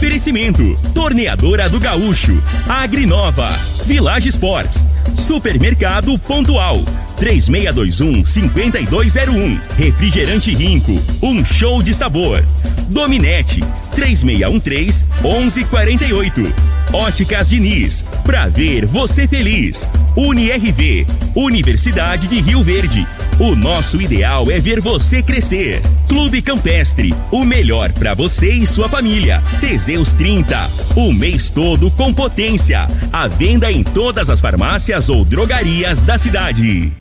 Oferecimento: Torneadora do Gaúcho, Agrinova, Village Sports, Supermercado Pontual, 3621-5201. Refrigerante Rinco, um show de sabor. Dominete, 3613-1148. Óticas Diniz, pra ver você feliz. UniRV, Universidade de Rio Verde. O nosso ideal é ver você crescer. Clube Campestre, o melhor para você e sua família. Teseus 30, o mês todo com potência. A venda em todas as farmácias ou drogarias da cidade.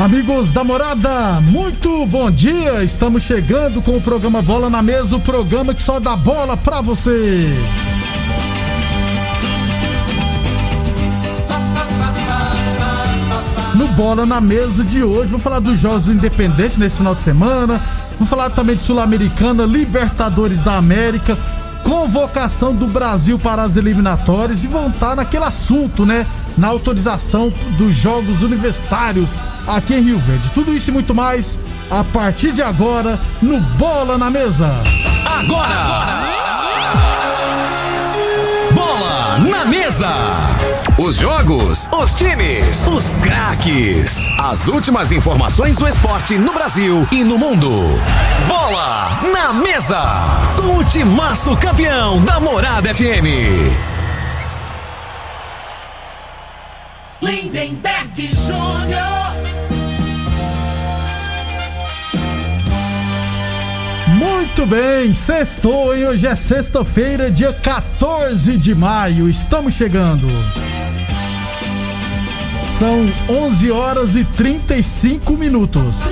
Amigos da morada, muito bom dia! Estamos chegando com o programa Bola na Mesa o programa que só dá bola pra você. No Bola na Mesa de hoje, vou falar dos Jogos Independentes nesse final de semana, vou falar também de Sul-Americana, Libertadores da América, convocação do Brasil para as eliminatórias e vão estar naquele assunto, né? Na autorização dos Jogos Universitários aqui em Rio Verde. Tudo isso e muito mais a partir de agora no Bola na Mesa. Agora! Bola na mesa! Os jogos, os times, os craques. As últimas informações do esporte no Brasil e no mundo. Bola na mesa! Com o timaço campeão da Morada FM. Lindenberg Jr. Muito bem, sextou e hoje é sexta-feira, dia 14 de maio. Estamos chegando. São 11 horas e 35 minutos.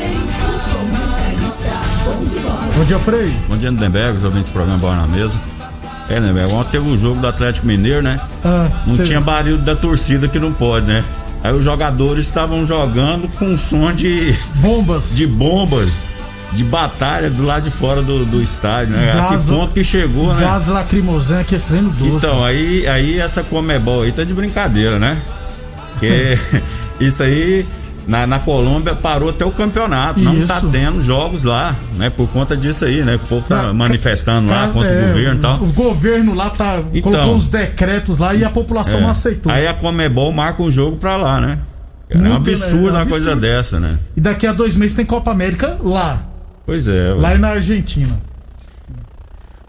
Bom dia, Frei. Bom dia, Lindenberg, os ouvintes do programa Bola na Mesa. É, Lindenberg, ontem teve o jogo do Atlético Mineiro, né? Ah, Não tinha barulho da torcida que não pode, né? Aí os jogadores estavam jogando com som de, bombas. de bombas, de batalha do lado de fora do, do estádio, né? A Gás- que ponto que chegou, né? Gás lacrimogêneo aqui, estranho doce. Então, aí, aí essa Comebol aí tá de brincadeira, né? Porque isso aí, na, na Colômbia, parou até o campeonato. Não tá Isso. tendo jogos lá, né? Por conta disso aí, né? O povo tá Ca- manifestando lá contra é, o governo e tal. O governo lá tá Então. colocou uns decretos lá e a população É. não aceitou. Aí a Comebol marca um jogo pra lá, né? É um absurdo né? É um uma coisa dessa, né? E daqui a dois meses tem Copa América lá. Pois é. Lá e na Argentina.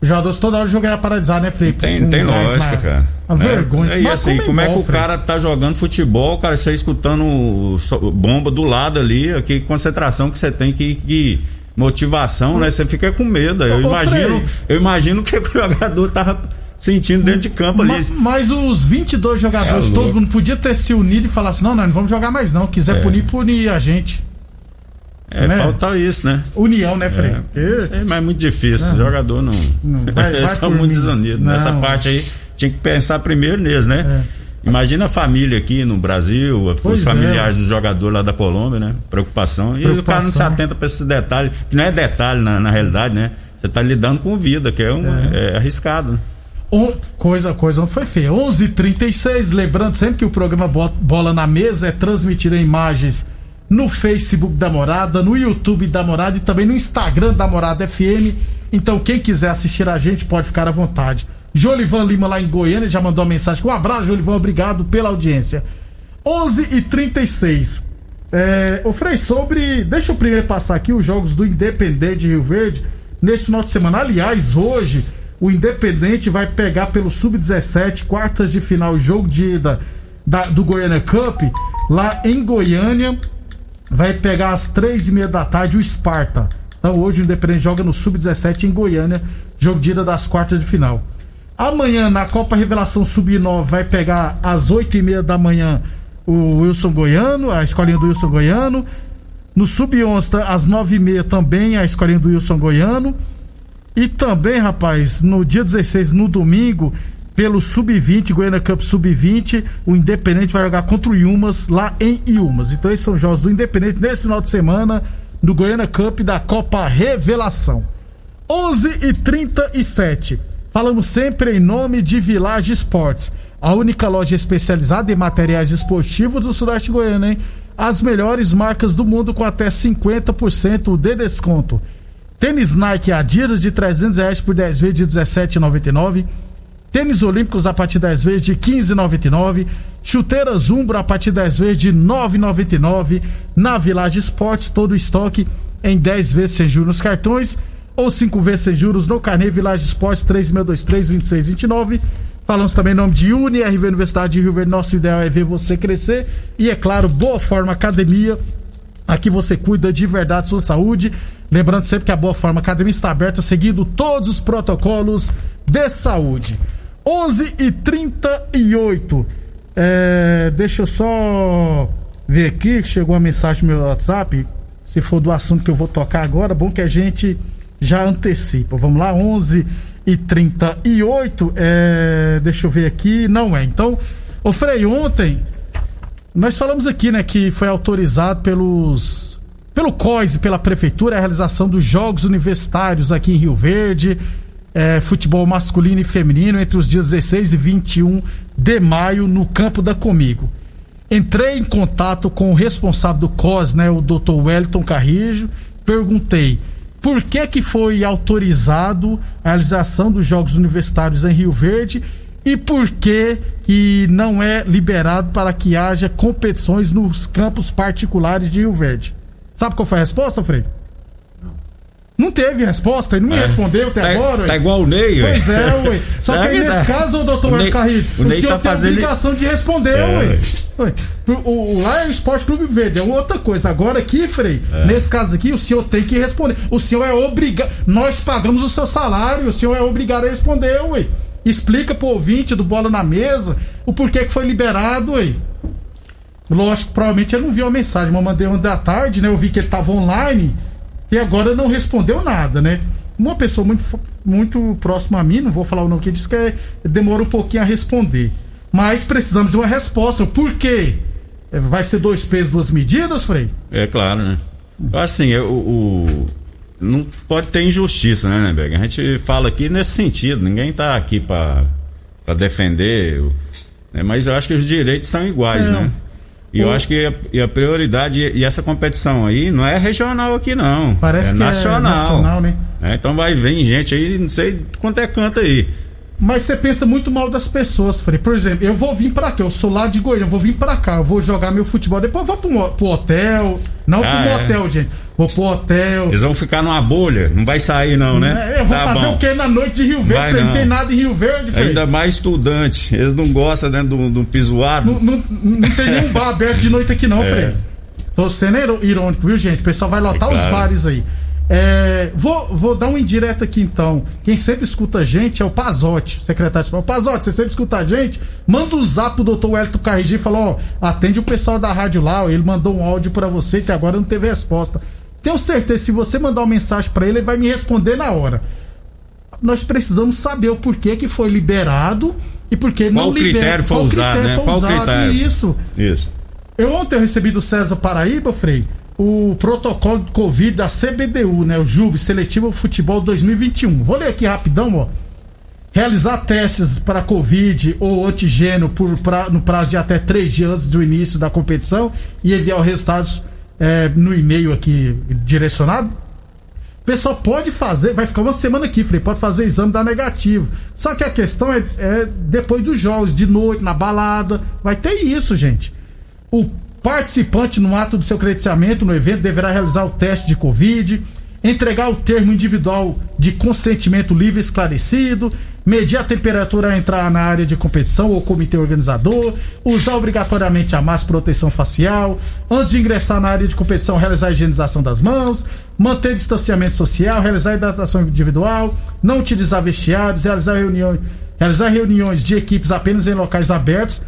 Os jogadores toda hora jogaram paralisar, né, Frei? Tem, Com tem lógica, na- cara. A né? vergonha. E Mas assim, como é que bom, o Frei? cara tá jogando futebol, cara, você escutando o bomba do lado ali, que concentração que você tem que. que motivação, né? Você fica com medo. Eu ô, imagino, eu imagino o que o jogador tava sentindo dentro de campo ali. Ma- Mas os 22 jogadores, É todo mundo podia ter se unido e falar assim: não, não, não vamos jogar mais não. Quiser É. punir, punir a gente. É, né? falta isso, né? União, né, Frei? É, mas é muito difícil. O jogador não. Não, vai- vai Eles são muito desunidos. Não. Nessa parte aí, tinha que pensar primeiro neles, né? Imagina a família aqui no Brasil, Pois os é. familiares do jogador lá da Colômbia, né? Preocupação. E o cara não se Preocupação. atenta pra esses detalhes. que Não é detalhe na, na realidade, né? Você tá lidando com vida, que é, um, é. arriscado. né? On- Coisa, coisa não foi feia. 11:36 lembrando sempre que o programa Bo- Bola na Mesa é transmitido em imagens no Facebook da Morada, no YouTube da Morada e também no Instagram da Morada FM. Então, quem quiser assistir a gente pode ficar à vontade. Jolivan Lima lá em Goiânia já mandou uma mensagem. Um abraço, Jolivan, obrigado pela audiência. 11:36 é, o Frei, sobre. Deixa eu primeiro passar aqui os jogos do Independente de Rio Verde nesse final de semana. Aliás, hoje o Independente vai pegar pelo Sub-17, quartas de final, jogo de ida da- do Goiânia Cup, lá em Goiânia. Vai pegar às três e meia da tarde o Sparta. Então hoje o Independente joga no Sub-17 em Goiânia, jogo de ida das quartas de final. Amanhã na Copa Revelação Sub-9 vai pegar às oito e meia da manhã o Wilson Goiano, a escolinha do Wilson Goiano. No Sub-11 tá, às nove e meia também a escolinha do Wilson Goiano. E também, rapaz, no dia 16, no domingo, pelo Sub-20, Goiânia Cup Sub-20, o Independente vai jogar contra o Yumas lá em Yumas. Então esses são os jogos do Independente nesse final de semana do Goiânia Cup da Copa Revelação. 11 e 37 Falamos sempre em nome de Village Esportes. A única loja especializada em materiais esportivos do Sudeste Goiano, hein? As melhores marcas do mundo com até 50% de desconto. Tênis Nike Adidas de 300 reais por 10 vezes de 17,99. Tênis Olímpicos a partir 10 vezes de 15,99. Chuteiras Umbro a partir 10 vezes de 9,99. Na Village Esportes, todo o estoque em 10 vezes sem juros nos cartões ou 5 vezes sem juros no Carnê Village Esportes 3623-2629. Falamos também em nome de UniRV Universidade de Rio Verde. Nosso ideal é ver você crescer. E é claro, Boa Forma Academia. Aqui você cuida de verdade sua saúde. Lembrando sempre que a Boa Forma Academia está aberta, seguindo todos os protocolos de saúde. 11 e 38 é, Deixa eu só ver aqui. Chegou uma mensagem no meu WhatsApp. Se for do assunto que eu vou tocar agora, bom que a gente já antecipa. Vamos lá, 11 e 38 é, Deixa eu ver aqui. Não é. Então, ô Frei, ontem nós falamos aqui, né, que foi autorizado pelos pelo COIS e pela prefeitura a realização dos jogos universitários aqui em Rio Verde, é, futebol masculino e feminino entre os dias 16 e 21 de maio no campo da Comigo. Entrei em contato com o responsável do COS, né, o Dr. Wellington Carrijo, perguntei por que que foi autorizado a realização dos jogos universitários em Rio Verde e por que que não é liberado para que haja competições nos campos particulares de Rio Verde. Sabe qual foi a resposta, Frei? Não teve resposta, ele não me É. respondeu até Tá- agora. tá ué. igual o Ney, ué. Pois é, ué. Só que aí nesse tá? caso, doutor Hélio Carrijo, o o, senhor tá tem a obrigação de responder, É, ué. O, o- lá é o Esporte Clube Verde, é outra coisa. Agora aqui, Frei, É. nesse caso aqui, o senhor tem que responder. O senhor é obrigado. Nós pagamos o seu salário, o senhor é obrigado a responder, ué. Explica pro ouvinte do Bola na Mesa o porquê que foi liberado, ué. Lógico, provavelmente ele não viu a mensagem, mas eu mandei ontem da tarde, né? Eu vi que ele tava online e agora não respondeu nada, né? Uma pessoa muito, muito próxima a mim, não vou falar o nome que disse que é, demora um pouquinho a responder. Mas precisamos de uma resposta. Por quê? É, Vai ser dois pesos, duas medidas, Frei? É claro, né? Assim, eu- o, o- não pode ter injustiça, né, Neberg? A gente fala aqui nesse sentido, ninguém tá aqui pra defender, né? mas eu acho que os direitos são iguais, É. né? E eu acho que a, a prioridade, e essa competição aí não é regional aqui, não. Parece é que é nacional. nacional, né? É, então vai vir gente aí, não sei quanto é canto aí. Mas você pensa muito mal das pessoas, Frei. Por exemplo, eu vou vir pra cá, eu sou lá de Goiânia, eu vou vir pra cá, eu vou jogar meu futebol, depois eu vou pro, hotel. Não Ah, pro é. motel, gente. Vou pro hotel. Eles vão ficar numa bolha, não vai sair não, né? É, eu vou Tá fazer bom. o que na noite de Rio Verde, Frei? Não tem nada em Rio Verde, Frei. Ainda mais estudante, eles não gostam né, do, do pisoado. Não, não, não tem nenhum bar aberto de noite aqui, não, É. Frei. Tô sendo irônico, viu, gente? O pessoal vai lotar É os claro. bares aí. É, vou, vou dar um indireto aqui então. Quem sempre escuta a gente é o Pazotti, secretário de Esporte. Pazotti, você sempre escuta a gente? Manda um zap pro doutor Wellington Carrigi e fala: ó, atende o pessoal da rádio lá. Ele mandou um áudio pra você que agora não teve resposta. Tenho certeza, se você mandar uma mensagem pra ele, ele vai me responder na hora. Nós precisamos saber o porquê que foi liberado e porquê Qual não libera. critério foi Qual usado, critério né? Qual usado, critério? Isso. Isso. Eu ontem eu recebi do César Paraíba, Frei, o protocolo de Covid da CBDU, né? O JUB, Seletivo Futebol 2021. Vou ler aqui rapidão, ó. Realizar testes para Covid ou antigênio por, pra- no prazo de até três dias antes do início da competição e enviar os resultados é, no e-mail aqui direcionado. Pessoal pode fazer, vai ficar uma semana aqui, Frei, pode fazer exame da negativo. Só que a questão é, é depois dos jogos, de noite, na balada, vai ter isso, gente. O participante, no ato do seu credenciamento no evento, deverá realizar o teste de Covid, entregar o termo individual de consentimento livre esclarecido, medir a temperatura a entrar na área de competição ou comitê organizador, usar obrigatoriamente a máscara proteção facial, antes de ingressar na área de competição, realizar a higienização das mãos, manter distanciamento social, realizar hidratação individual, não utilizar vestiários, realizar reuniões, realizar reuniões de equipes apenas em locais abertos,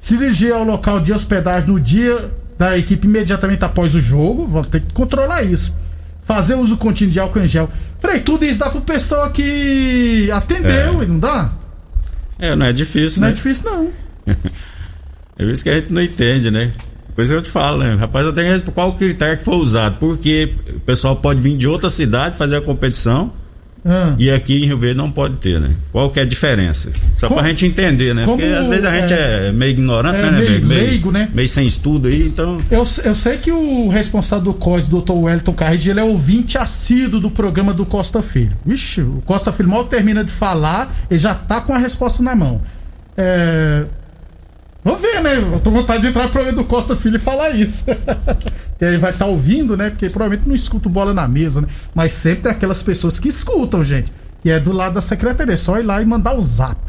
se dirigir ao local de hospedagem no dia da equipe imediatamente após o jogo, vão ter que controlar isso. Fazer uso contínuo de álcool em gel. Frei, tudo isso dá pro pessoal que atendeu, É. e não dá? É, não é difícil, Não é né? difícil, não. É isso que a gente não entende, né? Depois eu te falo, né? Rapaz, tenho qual critério que foi usado. Porque o pessoal pode vir de outra cidade fazer a competição Ah. E aqui em Rio Verde não pode ter, né? Qual que é a diferença? Só Como- pra gente entender, né? Porque às vezes a gente é- é, meio ignorante, é né, meio Neberg? leigo, né? Meio sem estudo aí, então. Eu, eu sei que o responsável do COS, Dr. Wellington Carride, ele é ouvinte assíduo do programa do Costa Filho. Vixe, o Costa Filho mal termina de falar, ele já tá com a resposta na mão. É. Vamos ver, né? Eu tô com vontade de entrar no programa do Costa Filho e falar isso. que ele vai estar ouvindo, né? Porque provavelmente não escuta bola na mesa, né? Mas sempre tem aquelas pessoas que escutam, gente. E é do lado da secretaria. É só ir lá e mandar o zap.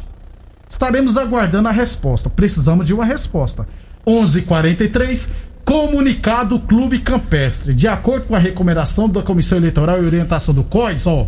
Estaremos aguardando a resposta. Precisamos de uma resposta. 11:43 Comunicado Clube Campestre. De acordo com a recomendação da Comissão Eleitoral e orientação do COIS, ó,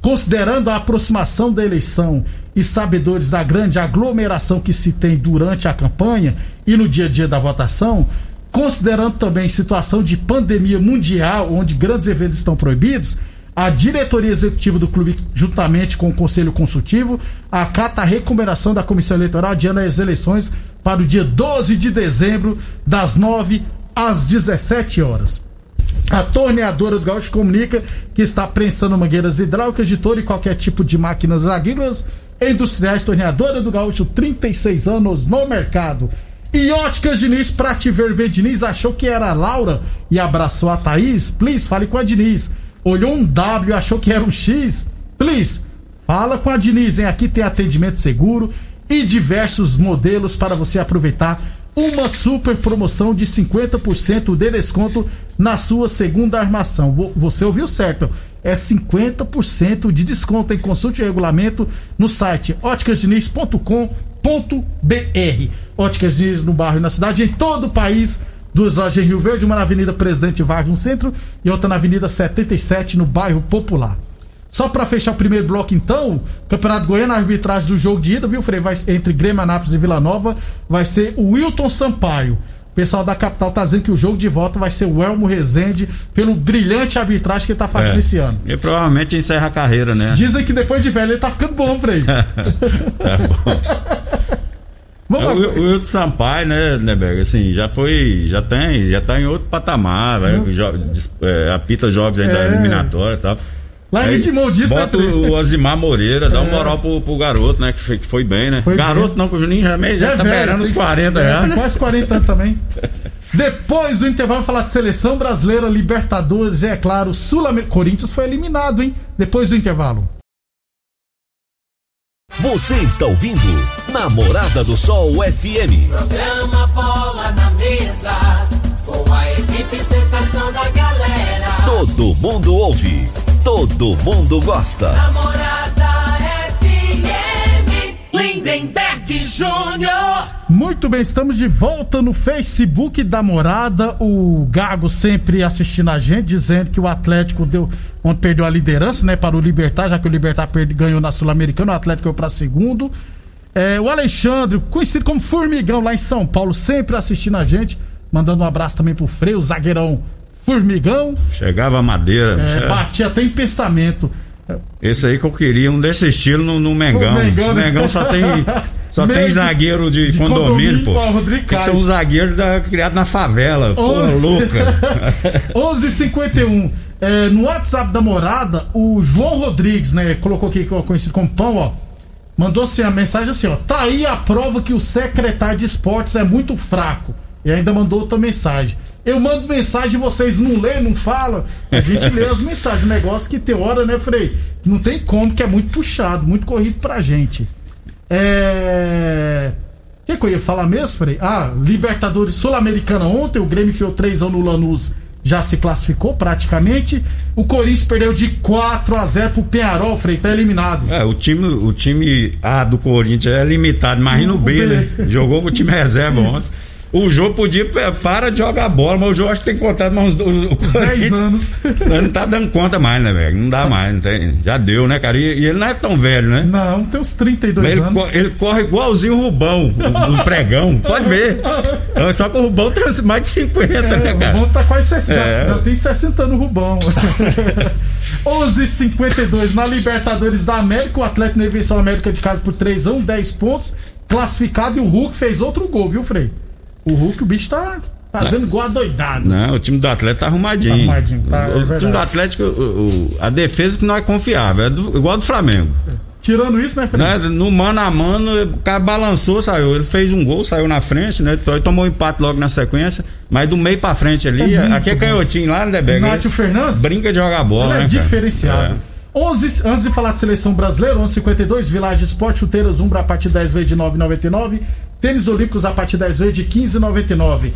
considerando a aproximação da eleição e sabedores da grande aglomeração que se tem durante a campanha e no dia a dia da votação, considerando também situação de pandemia mundial, onde grandes eventos estão proibidos, a diretoria executiva do clube, juntamente com o conselho consultivo, acata a recomendação da comissão eleitoral adiando as eleições para o dia 12 de dezembro, das 9 às 17 horas. A torneadora do Gaúcho comunica que está prensando mangueiras hidráulicas de todo e qualquer tipo de máquinas agrícolas e industriais. Torneadora do Gaúcho, 36 anos no mercado. E Óticas Diniz, pra te ver bem, Diniz achou que era a Laura e abraçou a Thaís? Please, fale com a Diniz. Olhou um W achou que era um X? Please, fala com a Diniz, hein? Aqui tem atendimento seguro e diversos modelos para você aproveitar uma super promoção de 50% de desconto na sua segunda armação. Vo- Você ouviu certo? É 50% de desconto em consulte o regulamento no site óticasdiniz.com.br. Óticas Diniz no bairro e na cidade, em todo o país. Duas lojas em Rio Verde, uma na Avenida Presidente Vargas no centro e outra na Avenida 77 no bairro Popular. Só pra fechar o primeiro bloco, então, Campeonato Goiano, a arbitragem do jogo de ida, viu, Frei? Vai, entre Grêmio, Anápolis e Vila Nova, vai ser o Wilton Sampaio. O pessoal da capital tá dizendo que o jogo de volta vai ser o Elmo Rezende, pelo brilhante arbitragem que ele tá fazendo É. esse ano. E provavelmente encerra a carreira, né? Dizem que depois de velho ele tá ficando bom, Frei. Tá bom. Vamos É. O, Wilton Sampaio, né, Neberg, assim, já foi, já tem, já tá em outro patamar, vai, jo- é, apita jogos ainda Uhum. É. eliminatória e tal. Lá em Aí Edmond disse, né, Bota Frei? o, Azimar Moreira, dá É. uma moral pro, pro garoto, né, que foi, que foi bem, né? Foi garoto bem. não, que o Juninho já, meio- já É tá velho, beirando os tem- 40 é, já, né? Quase 40 anos também. Depois do intervalo, falar de seleção brasileira, Libertadores e, é claro, Sul-Americano. Corinthians foi eliminado, hein? Depois do intervalo. Você está ouvindo Namorada do Sol FM. Programa Bola na Mesa, com a equipe sensação da galera. Todo mundo ouve, todo mundo gosta. Namorada FM, Lindenberg Júnior. Muito bem, estamos de volta no Facebook da Morada. O Gago sempre assistindo a gente, dizendo que o Atlético deu, onde perdeu a liderança, né, para o Libertar, já que o Libertar perde- ganhou na Sul-Americana, o Atlético foi para segundo. É, o Alexandre, conhecido como Formigão lá em São Paulo, sempre assistindo a gente, mandando um abraço também pro Freio, o zagueirão Formigão. Chegava a madeira. É, é, batia até em pensamento. Esse aí que eu queria, um desse estilo no, no Mengão. No Mengão, O né? Mengão só tem, só tem zagueiro de, de condomínio, condomínio, pô. o Rodrigo Tem que ser um zagueiro da- criado na favela, pô, louca. 11:51 é, no WhatsApp da morada, o João Rodrigues, né, colocou aqui conhecido como Pão, ó, mandou assim a mensagem assim, ó, tá aí a prova que o secretário de esportes é muito fraco. E ainda mandou outra mensagem. Eu mando mensagem e vocês não lêem, não falam. A gente lê as mensagens. Negócio que tem hora, né, Frei? Não tem como, que é muito puxado, muito corrido pra gente. É. O que, que eu ia falar mesmo, Frei? Ah, Libertadores Sul-Americana ontem, o Grêmio enfiou 3 anos no Lanús, já se classificou praticamente. O Corinthians perdeu de 4 a 0 pro Penharol, Frei, tá eliminado. É, o time, o time A do Corinthians é limitado, imagina o B, B. né? Jogou com o time reserva ontem. O jogo podia é, para de jogar bola, mas o jogo acho que tem contrato mais uns o, o Uns 10 Corinthians anos. não tá dando conta mais, né, velho? Não dá mais, não tem, já deu, né, cara? E, e ele não é tão velho, né? Não, tem uns 32 Mas ele, anos. co- ele corre igualzinho o Rubão, o, o pregão, pode ver. Só que o Rubão tem mais de 50, É, né, o cara? Rubão tá quase 60, já, É. já tem 60 anos o Rubão. 11:52 na Libertadores da América, o Atlético Mineiro venceu a América de Cali por 3 a 1, 10 pontos, classificado e o Hulk fez outro gol, viu, Frei? O Hulk, o bicho tá Fazendo igual a doidado. Não, o time do Atlético tá arrumadinho. Tá arrumadinho, tá, é o, o time do Atlético, o- o- a defesa que não é confiável, é do- igual a do Flamengo. Tirando isso, né, Fred? Né? No mano a mano, o cara balançou, saiu. Ele fez um gol, saiu na frente, né? Ele tomou um empate logo na sequência. Mas do meio pra frente ali, É aqui é bom. canhotinho lá, né, Bega? Nátio Fernandes? Brinca de jogar bola, Ele é né? cara? diferenciado. 11, antes de falar de seleção brasileira, 11:52 Village Esporte, chuteiras Umbra a partir de 10 vezes de 9,99. Tênis Olímpicos a partir 10 vezes de 15,99.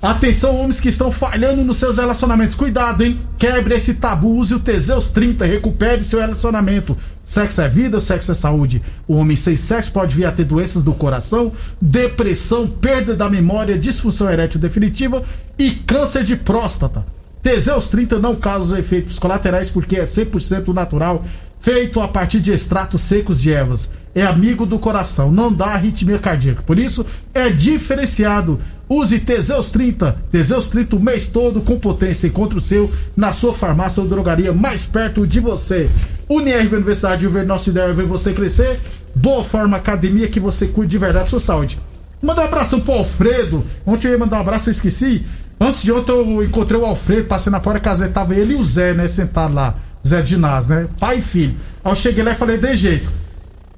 Atenção, homens que estão falhando nos seus relacionamentos. Cuidado, hein? Quebre esse tabu, use o Teseus 30, recupere seu relacionamento. Sexo é vida, sexo é saúde. O homem sem sexo pode vir a ter doenças do coração, depressão, perda da memória, disfunção erétil definitiva e câncer de próstata. Teseus 30 não causa efeitos colaterais porque é 100% natural, feito a partir de extratos secos de ervas. É amigo do coração, não dá arritmia cardíaca. Por isso, é diferenciado. Use Teseus 30. Teseus 30 o mês todo com potência. Encontre o seu na sua farmácia ou drogaria mais perto de você. Unirv Universidade de Rio Verde, nossa ideia é ver você crescer. Boa Forma Academia que você cuide de verdade da sua saúde. Mandar um abração pro Alfredo. Ontem eu ia mandar um abraço, eu esqueci. Antes de ontem eu encontrei o Alfredo, passei na porta casa, tava ele e o Zé, né, sentado lá. Zé Dinás, né? Pai e filho. Aí eu cheguei lá e falei, de jeito.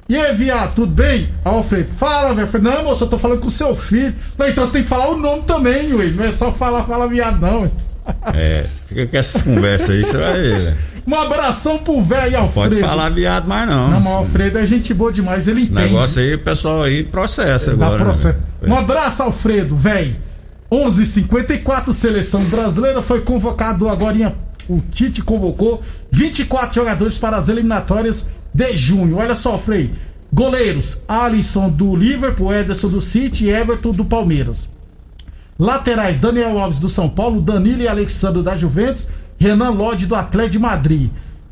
E aí, viado, tudo bem? Alfredo, fala, velho. Falei, não, moço, eu tô falando com o seu filho. Falei, então você tem que falar o nome também, ué. Não é só falar, fala viado, não, ué. É, fica com essas conversas aí que você vai ver. né? Um abração pro velho Alfredo. Pode falar viado, mas não. Não, mas o Alfredo é gente boa demais, ele Esse entende. negócio aí, o pessoal aí processa Dá agora. processo. né? Um abraço, Alfredo, velho. 11:54 seleção brasileira foi convocado agora. O Tite convocou 24 jogadores para as eliminatórias de junho. Olha só, Frei. Goleiros: Alisson do Liverpool, Ederson do City e Everton do Palmeiras. Laterais: Daniel Alves do São Paulo, Danilo e Alexandre da Juventus, Renan Lodge do Atlético de Madrid.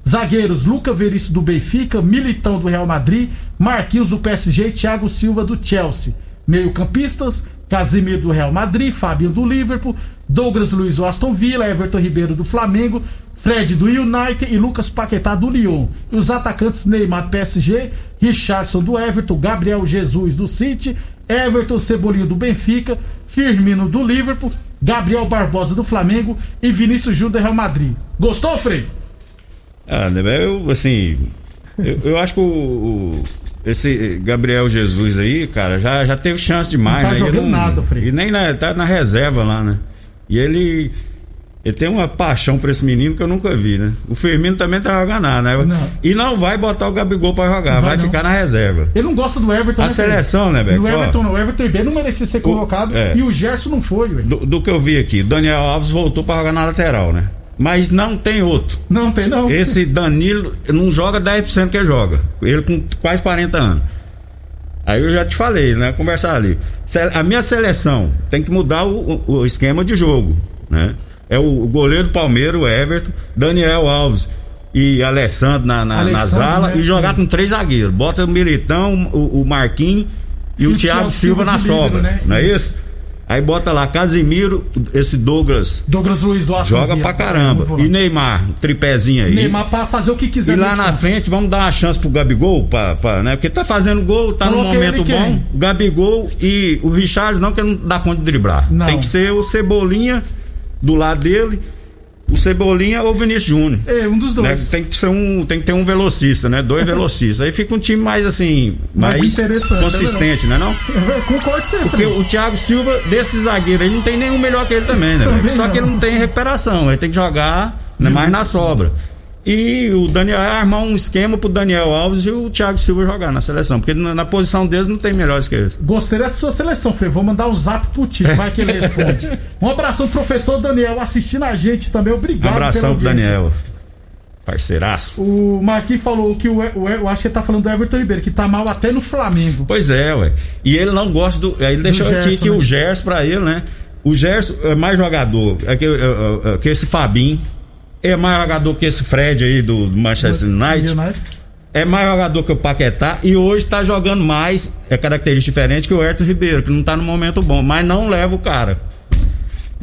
Zagueiros: Luca Verício do Benfica, Militão do Real Madrid, Marquinhos do PSG e Thiago Silva do Chelsea. Meio-campistas: Casimiro do Real Madrid, Fabinho do Liverpool, Douglas Luiz do Aston Villa, Everton Ribeiro do Flamengo, Fred do United e Lucas Paquetá do Lyon. E os atacantes Neymar do PSG, Richardson do Everton, Gabriel Jesus do City, Everton Cebolinha do Benfica, Firmino do Liverpool, Gabriel Barbosa do Flamengo e Vinícius Júnior do Real Madrid. Gostou, Frei? Ah, né, eu, assim, eu, eu acho que o, o- esse Gabriel Jesus aí, cara, já, já teve chance demais, Não tá né? jogando Ele nada, Frei. E nem na, tá na reserva lá, né? E ele. Ele tem uma paixão por esse menino que eu nunca vi, né? O Firmino também tá jogando nada, né? Não. E não vai botar o Gabigol pra jogar, Vai vai, ficar na reserva. Ele não gosta do Everton, A né, seleção, né, Beco? O. Everton. O Everton Ribeiro não merecia ser convocado é. e o Gerson não foi, ué. Do, do que eu vi aqui, Daniel Alves voltou pra jogar na lateral, né? Mas não tem outro. Não tem, não. Esse Danilo não joga 10% que joga. Ele com quase 40 anos. Aí eu já te falei, né? Conversar ali. A minha seleção tem que mudar o, o- o esquema de jogo, né? É o, o goleiro do Palmeiras, o Everton, Daniel Alves e Alessandro na, na, na né? e jogar com três zagueiros. Bota o Militão, o, o Marquinhos e, E o o Thiago Thiago Silva Silva na sobra, né? não é Isso. Aí bota lá Casimiro, esse Douglas Douglas Luiz do Aston joga pra caramba. E. Neymar, tripézinho aí. Neymar pra fazer o que quiser. E lá na frente, vamos dar uma chance pro Gabigol, pra, pra, né? Porque tá fazendo gol, tá num momento bom. O Gabigol e o Richard não, que não dá conta de driblar. Não. Tem que ser o Cebolinha do lado dele, o Cebolinha ou o Vinícius Júnior. É, um dos Né? dois. Tem que ser um, tem que ter um velocista, né? Dois velocistas. Aí fica um time mais assim, Mais mais, interessante, consistente, né não? Eu concordo sempre. Porque o Thiago Silva, desse zagueiro aí, não tem nenhum melhor que ele também, né? Também? Só não. que ele não tem recuperação, ele tem que jogar né, mais na sobra. E o Daniel é armar um esquema pro Daniel Alves e o Thiago Silva jogar na seleção. Porque na, na posição deles não tem melhores que eles. Gostei dessa sua seleção, Frei. Vou mandar um zap pro Tite, vai que ele responde. Um abração, professor Daniel, assistindo a gente também. Um Obrigado. abração pela pro. Daniel. Parceiraço. O Marquinhos falou que o, o, eu acho que ele tá falando do Everton Ribeiro, que tá mal até no Flamengo. Pois é, ué. E ele não gosta do. Aí ele deixou aqui Gerson, que né? o Gerson pra ele, né? O Gerson é mais jogador é que, é, é, que esse Fabinho. É mais jogador que esse Fred aí do Manchester United. United. é mais jogador que o Paquetá e hoje tá jogando mais, é característica diferente que o Herto Ribeiro, que não tá no momento bom, mas não leva o cara.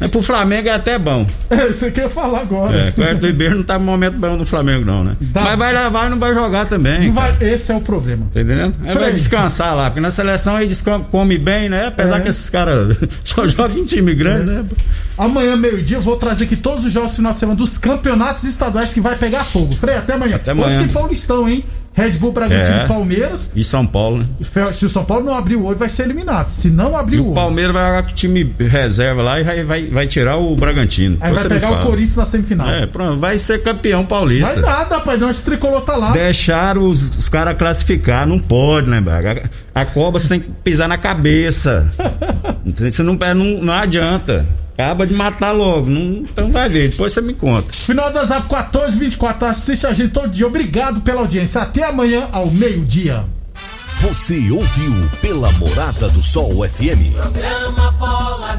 Mas pro Flamengo é até bom. É, isso que eu ia falar agora. É, o Everton Ribeiro não tá no momento bom no Flamengo, não, né? Dá. Mas vai levar e não vai jogar também. Vai- esse é o problema. Tá entendendo? Aí vai descansar lá, porque na seleção aí descam- come bem, né? Apesar É. que esses caras só jogam em time grande, né? Amanhã, meio-dia, eu vou trazer aqui todos os jogos final de semana dos campeonatos estaduais que vai pegar fogo. Frei, até amanhã. Até Hoje amanhã. tem Paulistão, hein? Red Bull, Bragantino É. e Palmeiras. E São Paulo, né? Se o São Paulo não abrir o olho, vai ser eliminado. Se não abrir E o o olho, Palmeiras vai jogar com o time reserva lá e vai, vai, vai tirar o Bragantino. aí vai pegar o. Corinthians na semifinal. É, pronto, vai ser campeão Vai paulista. nada, rapaz. Não, esse tricolor tá lá. Deixaram os, os caras classificar, não pode, né, Braga? A, a cobra você tem que pisar na cabeça. Você não, não, não adianta. Acaba de matar logo. Não, então vai ver, depois você me conta. Final da Zap 1424. Assiste a gente todo dia. Obrigado pela audiência. Até amanhã ao meio-dia. Você ouviu pela Morada do Sol FM. Programa Bola